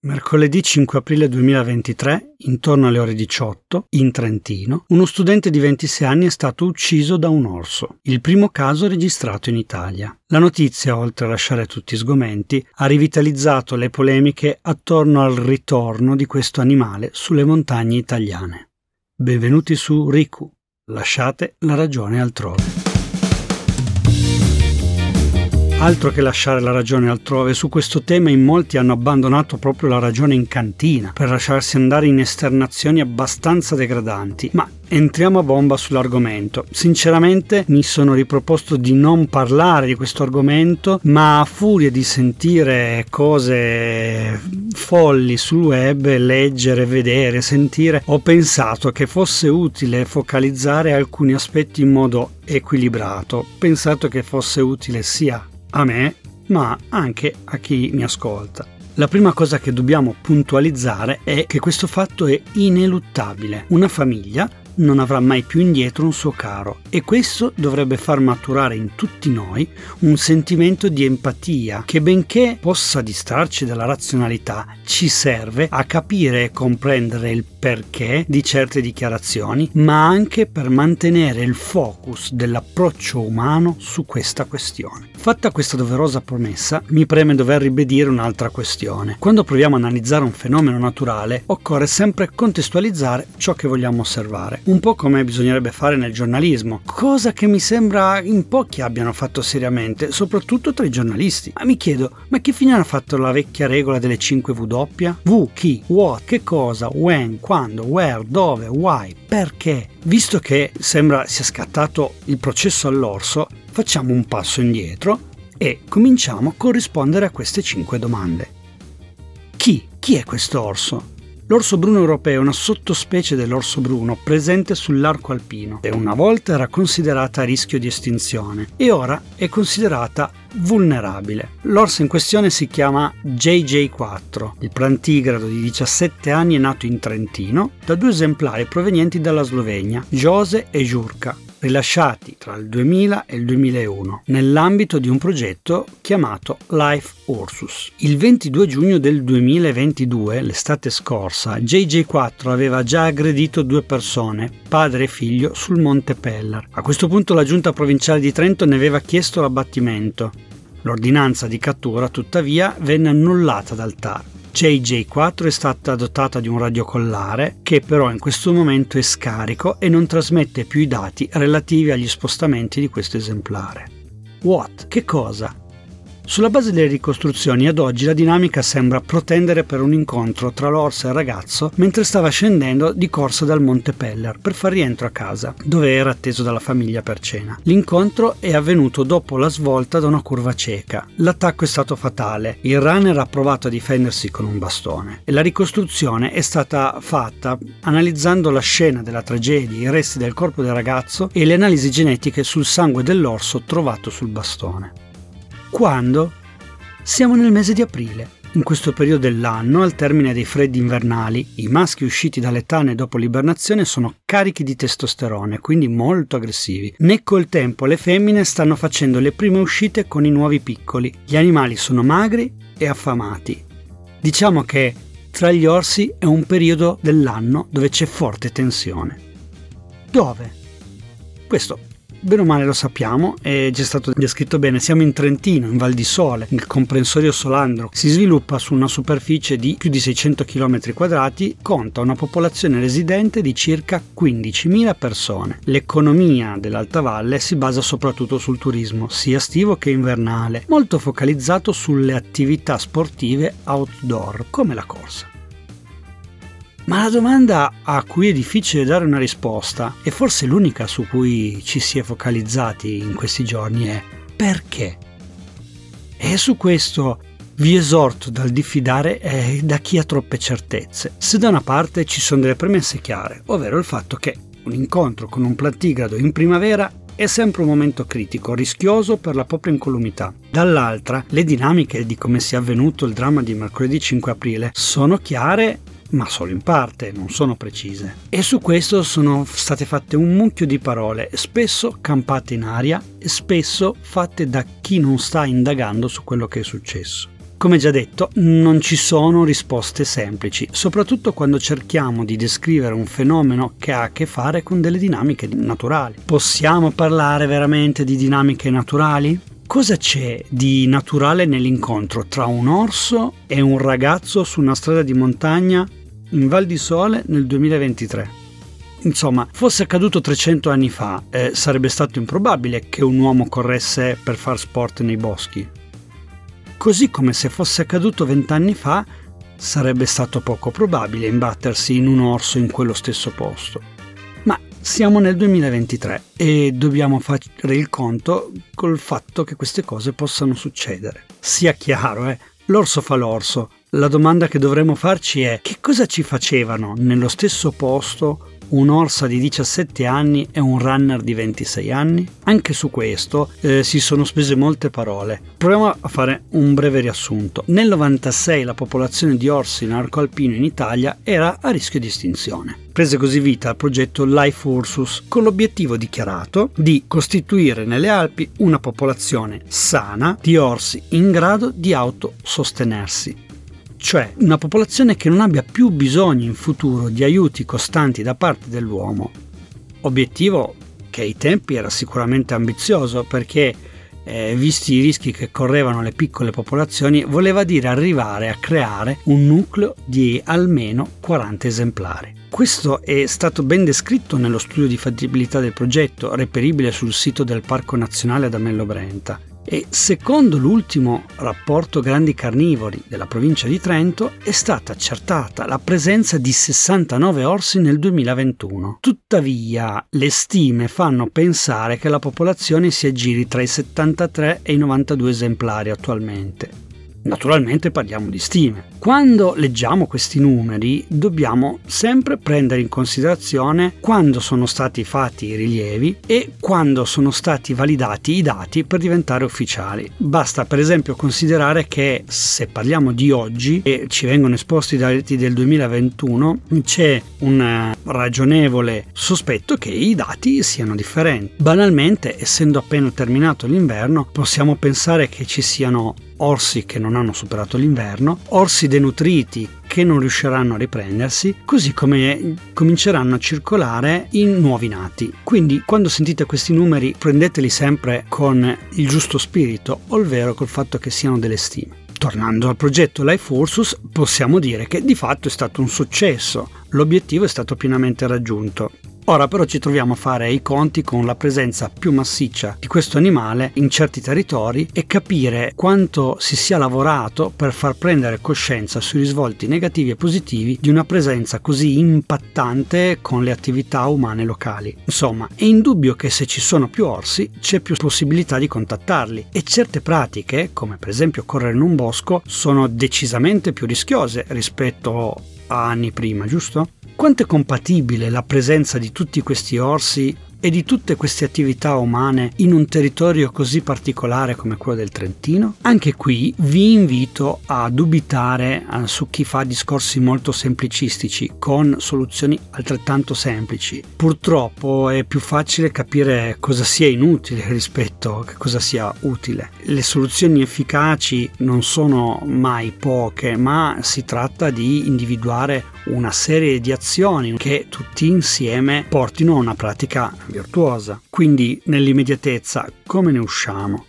Mercoledì 5 aprile 2023, intorno alle ore 18, in Trentino, uno studente di 26 anni è stato ucciso da un orso, il primo caso registrato in Italia. La notizia, oltre a lasciare tutti sgomenti, ha rivitalizzato le polemiche attorno al ritorno di questo animale sulle montagne italiane. Benvenuti su Riku. Lasciate la ragione altrove. Altro che lasciare la ragione altrove, su questo tema in molti hanno abbandonato proprio la ragione in cantina per lasciarsi andare in esternazioni abbastanza degradanti. Ma entriamo a bomba sull'argomento. Sinceramente mi sono riproposto di non parlare di questo argomento, ma a furia di sentire cose folli sul web, leggere, vedere, sentire, ho pensato che fosse utile focalizzare alcuni aspetti in modo equilibrato. Ho pensato che fosse utile sia a me, ma anche a chi mi ascolta. La prima cosa che dobbiamo puntualizzare è che questo fatto è ineluttabile. Una famiglia non avrà mai più indietro un suo caro e questo dovrebbe far maturare in tutti noi un sentimento di empatia che benché possa distrarci dalla razionalità ci serve a capire e comprendere il perché di certe dichiarazioni ma anche per mantenere il focus dell'approccio umano su questa questione. Fatta questa doverosa promessa mi preme dover ribadire un'altra questione. Quando proviamo a analizzare un fenomeno naturale occorre sempre contestualizzare ciò che vogliamo osservare un po' come bisognerebbe fare nel giornalismo, cosa che mi sembra in pochi abbiano fatto seriamente, soprattutto tra i giornalisti. Ma mi chiedo, ma che fine ha fatto la vecchia regola delle 5 W? W, chi, what, che cosa, when, quando, where, dove, why, perché? Visto che sembra sia scattato il processo all'orso, facciamo un passo indietro e cominciamo a corrispondere a queste 5 domande. Chi? Chi è questo orso? L'orso bruno europeo è una sottospecie dell'orso bruno presente sull'arco alpino e una volta era considerata a rischio di estinzione e ora è considerata vulnerabile. L'orso in questione si chiama JJ4. Il plantigrado di 17 anni è nato in Trentino da due esemplari provenienti dalla Slovenia, Jose e Giurka rilasciati tra il 2000 e il 2001 nell'ambito di un progetto chiamato Life Ursus. Il 22 giugno del 2022, l'estate scorsa, JJ4 aveva già aggredito due persone, padre e figlio, sul Monte Pellar. A questo punto la giunta provinciale di Trento ne aveva chiesto l'abbattimento. L'ordinanza di cattura, tuttavia, venne annullata dal TAR. JJ4 è stata dotata di un radiocollare che però in questo momento è scarico e non trasmette più i dati relativi agli spostamenti di questo esemplare. What? Che cosa? Sulla base delle ricostruzioni, ad oggi la dinamica sembra protendere per un incontro tra l'orso e il ragazzo mentre stava scendendo di corsa dal Monte Peller per far rientro a casa, dove era atteso dalla famiglia per cena. L'incontro è avvenuto dopo la svolta da una curva cieca. L'attacco è stato fatale, il runner ha provato a difendersi con un bastone e la ricostruzione è stata fatta analizzando la scena della tragedia, i resti del corpo del ragazzo e le analisi genetiche sul sangue dell'orso trovato sul bastone. Quando? Siamo nel mese di aprile. In questo periodo dell'anno, al termine dei freddi invernali, i maschi usciti dalle tane dopo l'ibernazione sono carichi di testosterone, quindi molto aggressivi. Né col tempo le femmine stanno facendo le prime uscite con i nuovi piccoli. Gli animali sono magri e affamati. Diciamo che tra gli orsi è un periodo dell'anno dove c'è forte tensione. Dove? Questo bene o male lo sappiamo, è già stato descritto bene, siamo in Trentino, in Val di Sole, il comprensorio Solandro, si sviluppa su una superficie di più di 600 km quadrati, conta una popolazione residente di circa 15.000 persone. L'economia dell'Alta Valle si basa soprattutto sul turismo, sia estivo che invernale, molto focalizzato sulle attività sportive outdoor, come la corsa. Ma la domanda a cui è difficile dare una risposta, e forse l'unica su cui ci si è focalizzati in questi giorni, è perché? E su questo vi esorto dal diffidare eh, da chi ha troppe certezze. Se da una parte ci sono delle premesse chiare, ovvero il fatto che un incontro con un plantigrado in primavera è sempre un momento critico, rischioso per la propria incolumità. Dall'altra, le dinamiche di come sia avvenuto il dramma di mercoledì 5 aprile sono chiare ma solo in parte, non sono precise. E su questo sono state fatte un mucchio di parole, spesso campate in aria e spesso fatte da chi non sta indagando su quello che è successo. Come già detto, non ci sono risposte semplici, soprattutto quando cerchiamo di descrivere un fenomeno che ha a che fare con delle dinamiche naturali. Possiamo parlare veramente di dinamiche naturali? Cosa c'è di naturale nell'incontro tra un orso e un ragazzo su una strada di montagna in Val di Sole nel 2023? Insomma, fosse accaduto 300 anni fa, eh, sarebbe stato improbabile che un uomo corresse per far sport nei boschi così come se fosse accaduto vent'anni fa sarebbe stato poco probabile imbattersi in un orso in quello stesso posto. Ma siamo nel 2023 e dobbiamo fare il conto col fatto che queste cose possano succedere. Sia chiaro, eh, l'orso fa l'orso. La domanda che dovremmo farci è che cosa ci facevano nello stesso posto un'orsa di 17 anni e un runner di 26 anni? Anche su questo eh, si sono spese molte parole. Proviamo a fare un breve riassunto. Nel 96 la popolazione di orsi in arco alpino in Italia era a rischio di estinzione. Prese così vita al progetto Life Ursus con l'obiettivo dichiarato di costituire nelle Alpi una popolazione sana di orsi in grado di autosostenersi cioè una popolazione che non abbia più bisogno in futuro di aiuti costanti da parte dell'uomo. Obiettivo che ai tempi era sicuramente ambizioso perché, eh, visti i rischi che correvano le piccole popolazioni, voleva dire arrivare a creare un nucleo di almeno 40 esemplari. Questo è stato ben descritto nello studio di fattibilità del progetto, reperibile sul sito del Parco Nazionale Adamello Brenta e secondo l'ultimo rapporto grandi carnivori della provincia di Trento è stata accertata la presenza di 69 orsi nel 2021. Tuttavia le stime fanno pensare che la popolazione si aggiri tra i 73 e i 92 esemplari attualmente. Naturalmente parliamo di stime. Quando leggiamo questi numeri dobbiamo sempre prendere in considerazione quando sono stati fatti i rilievi e quando sono stati validati i dati per diventare ufficiali. Basta per esempio considerare che se parliamo di oggi e ci vengono esposti i dati del 2021 c'è un ragionevole sospetto che i dati siano differenti. Banalmente, essendo appena terminato l'inverno, possiamo pensare che ci siano orsi che non hanno superato l'inverno, orsi denutriti che non riusciranno a riprendersi, così come cominceranno a circolare i nuovi nati. Quindi quando sentite questi numeri prendeteli sempre con il giusto spirito, ovvero col fatto che siano delle stime. Tornando al progetto Life Ursus, possiamo dire che di fatto è stato un successo, l'obiettivo è stato pienamente raggiunto. Ora però ci troviamo a fare i conti con la presenza più massiccia di questo animale in certi territori e capire quanto si sia lavorato per far prendere coscienza sui risvolti negativi e positivi di una presenza così impattante con le attività umane locali. Insomma, è indubbio che se ci sono più orsi c'è più possibilità di contattarli e certe pratiche, come per esempio correre in un bosco, sono decisamente più rischiose rispetto a anni prima, giusto? Quanto è compatibile la presenza di tutti questi orsi e di tutte queste attività umane in un territorio così particolare come quello del Trentino? Anche qui vi invito a dubitare su chi fa discorsi molto semplicistici con soluzioni altrettanto semplici. Purtroppo è più facile capire cosa sia inutile rispetto a cosa sia utile. Le soluzioni efficaci non sono mai poche, ma si tratta di individuare una serie di azioni che tutti insieme portino a una pratica virtuosa. Quindi nell'immediatezza come ne usciamo?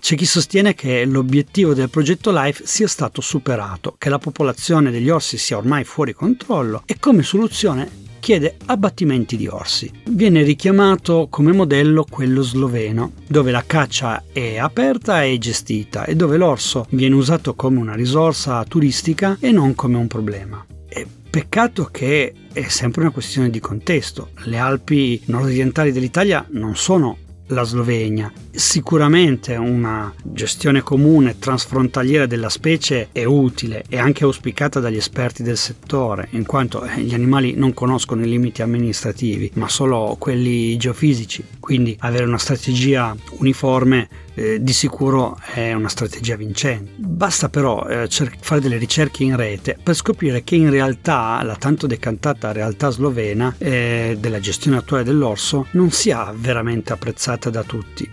C'è chi sostiene che l'obiettivo del progetto LIFE sia stato superato, che la popolazione degli orsi sia ormai fuori controllo e come soluzione chiede abbattimenti di orsi. Viene richiamato come modello quello sloveno, dove la caccia è aperta e gestita e dove l'orso viene usato come una risorsa turistica e non come un problema. Peccato che è sempre una questione di contesto. Le Alpi nord-orientali dell'Italia non sono la Slovenia. Sicuramente una gestione comune transfrontaliera della specie è utile e anche auspicata dagli esperti del settore, in quanto eh, gli animali non conoscono i limiti amministrativi, ma solo quelli geofisici. Quindi avere una strategia uniforme eh, di sicuro è una strategia vincente. Basta però eh, cer- fare delle ricerche in rete per scoprire che in realtà la tanto decantata realtà slovena eh, della gestione attuale dell'orso non sia veramente apprezzata da tutti.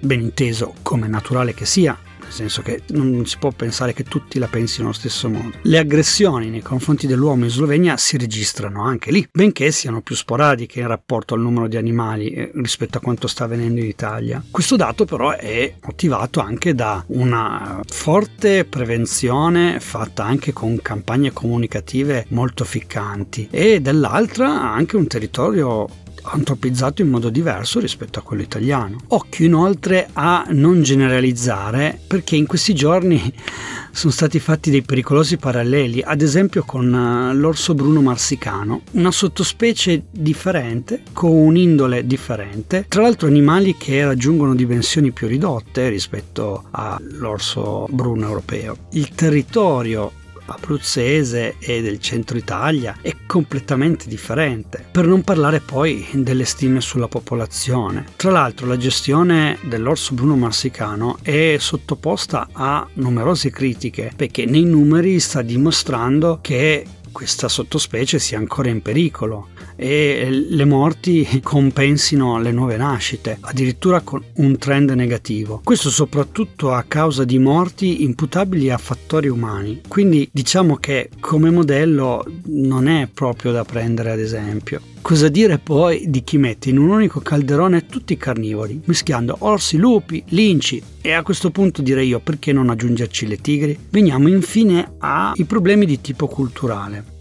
Ben inteso, come naturale che sia, nel senso che non si può pensare che tutti la pensino allo stesso modo. Le aggressioni nei confronti dell'uomo in Slovenia si registrano anche lì, benché siano più sporadiche in rapporto al numero di animali eh, rispetto a quanto sta avvenendo in Italia. Questo dato però è motivato anche da una forte prevenzione fatta anche con campagne comunicative molto ficcanti e dall'altra anche un territorio antropizzato in modo diverso rispetto a quello italiano. Occhio inoltre a non generalizzare perché in questi giorni sono stati fatti dei pericolosi paralleli, ad esempio con eh, l'orso bruno marsicano, una sottospecie differente con un'indole differente, tra l'altro animali che raggiungono dimensioni più ridotte rispetto all'orso bruno europeo. Il territorio abruzzese e del centro Italia è completamente differente, per non parlare poi delle stime sulla popolazione. Tra l'altro la gestione dell'orso bruno marsicano è sottoposta a numerose critiche perché nei numeri sta dimostrando che questa sottospecie sia ancora in pericolo e le morti compensino le nuove nascite, addirittura con un trend negativo. Questo soprattutto a causa di morti imputabili a fattori umani. Quindi diciamo che come modello non è proprio da prendere ad esempio. Cosa dire poi di chi mette in un unico calderone tutti i carnivori, mischiando orsi, lupi, linci e a questo punto direi io perché non aggiungerci le tigri? Veniamo infine ai problemi di tipo culturale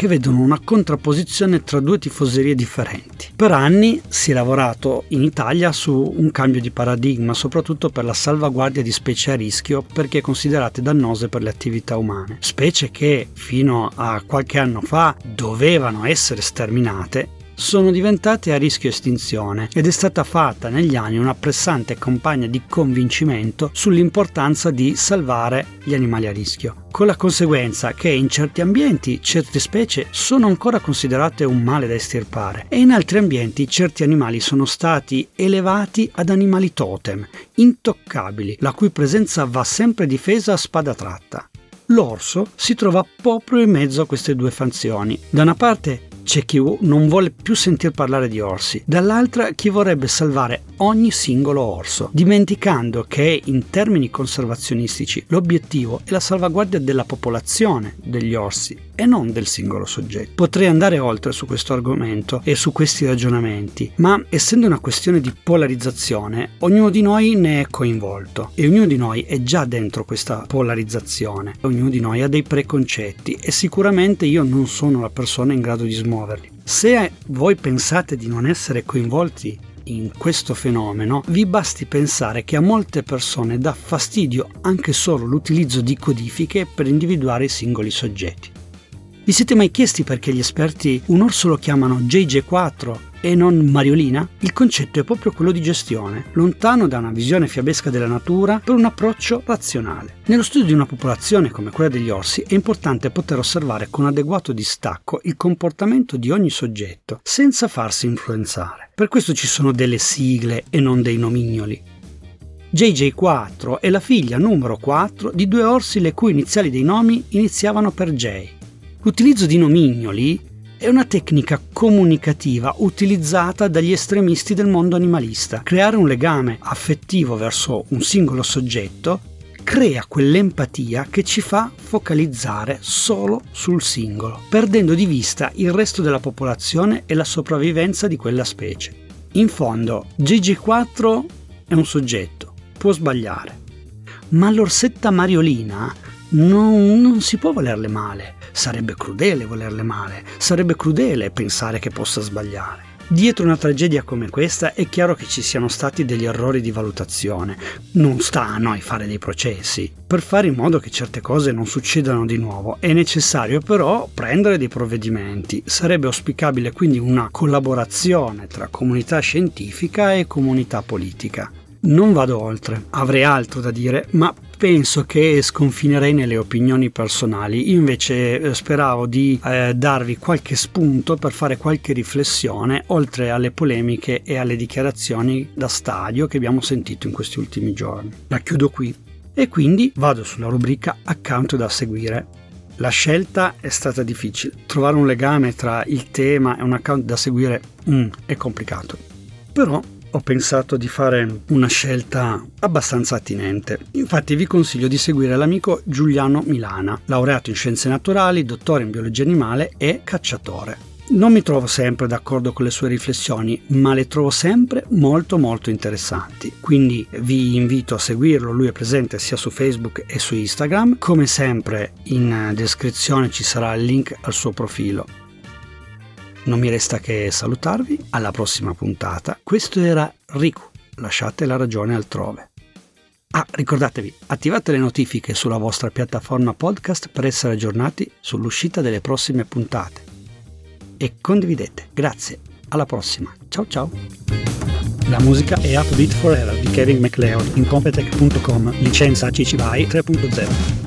che vedono una contrapposizione tra due tifoserie differenti. Per anni si è lavorato in Italia su un cambio di paradigma, soprattutto per la salvaguardia di specie a rischio perché considerate dannose per le attività umane. Specie che fino a qualche anno fa dovevano essere sterminate sono diventate a rischio estinzione ed è stata fatta negli anni una pressante campagna di convincimento sull'importanza di salvare gli animali a rischio, con la conseguenza che in certi ambienti certe specie sono ancora considerate un male da estirpare e in altri ambienti certi animali sono stati elevati ad animali totem, intoccabili, la cui presenza va sempre difesa a spada tratta. L'orso si trova proprio in mezzo a queste due fazioni. Da una parte c'è chi non vuole più sentir parlare di orsi, dall'altra chi vorrebbe salvare ogni singolo orso, dimenticando che in termini conservazionistici l'obiettivo è la salvaguardia della popolazione degli orsi e non del singolo soggetto. Potrei andare oltre su questo argomento e su questi ragionamenti, ma essendo una questione di polarizzazione, ognuno di noi ne è coinvolto e ognuno di noi è già dentro questa polarizzazione, ognuno di noi ha dei preconcetti e sicuramente io non sono la persona in grado di smuoverli muoverli. Se voi pensate di non essere coinvolti in questo fenomeno, vi basti pensare che a molte persone dà fastidio anche solo l'utilizzo di codifiche per individuare i singoli soggetti. Vi siete mai chiesti perché gli esperti un orso lo chiamano JJ4 e non Mariolina? Il concetto è proprio quello di gestione, lontano da una visione fiabesca della natura per un approccio razionale. Nello studio di una popolazione come quella degli orsi è importante poter osservare con adeguato distacco il comportamento di ogni soggetto, senza farsi influenzare. Per questo ci sono delle sigle e non dei nomignoli. JJ4 è la figlia numero 4 di due orsi le cui iniziali dei nomi iniziavano per J. L'utilizzo di nomignoli è una tecnica comunicativa utilizzata dagli estremisti del mondo animalista. Creare un legame affettivo verso un singolo soggetto crea quell'empatia che ci fa focalizzare solo sul singolo, perdendo di vista il resto della popolazione e la sopravvivenza di quella specie. In fondo, GG4 è un soggetto, può sbagliare, ma l'orsetta mariolina non, non si può volerle male, sarebbe crudele volerle male, sarebbe crudele pensare che possa sbagliare. Dietro una tragedia come questa è chiaro che ci siano stati degli errori di valutazione. Non sta a noi fare dei processi. Per fare in modo che certe cose non succedano di nuovo è necessario però prendere dei provvedimenti. Sarebbe auspicabile quindi una collaborazione tra comunità scientifica e comunità politica. Non vado oltre, avrei altro da dire, ma penso che sconfinerei nelle opinioni personali. Io invece eh, speravo di eh, darvi qualche spunto per fare qualche riflessione, oltre alle polemiche e alle dichiarazioni da stadio che abbiamo sentito in questi ultimi giorni. La chiudo qui e quindi vado sulla rubrica account da seguire. La scelta è stata difficile. Trovare un legame tra il tema e un account da seguire mm, è complicato. Però ho pensato di fare una scelta abbastanza attinente. Infatti vi consiglio di seguire l'amico Giuliano Milana, laureato in scienze naturali, dottore in biologia animale e cacciatore. Non mi trovo sempre d'accordo con le sue riflessioni, ma le trovo sempre molto molto interessanti. Quindi vi invito a seguirlo, lui è presente sia su Facebook e su Instagram. Come sempre in descrizione ci sarà il link al suo profilo. Non mi resta che salutarvi, alla prossima puntata. Questo era Riku, lasciate la ragione altrove. Ah, ricordatevi, attivate le notifiche sulla vostra piattaforma podcast per essere aggiornati sull'uscita delle prossime puntate e condividete. Grazie, alla prossima. Ciao ciao. La musica è Upbeat Forever di Kevin MacLeod in Competech.com, licenza CC BY 3.0.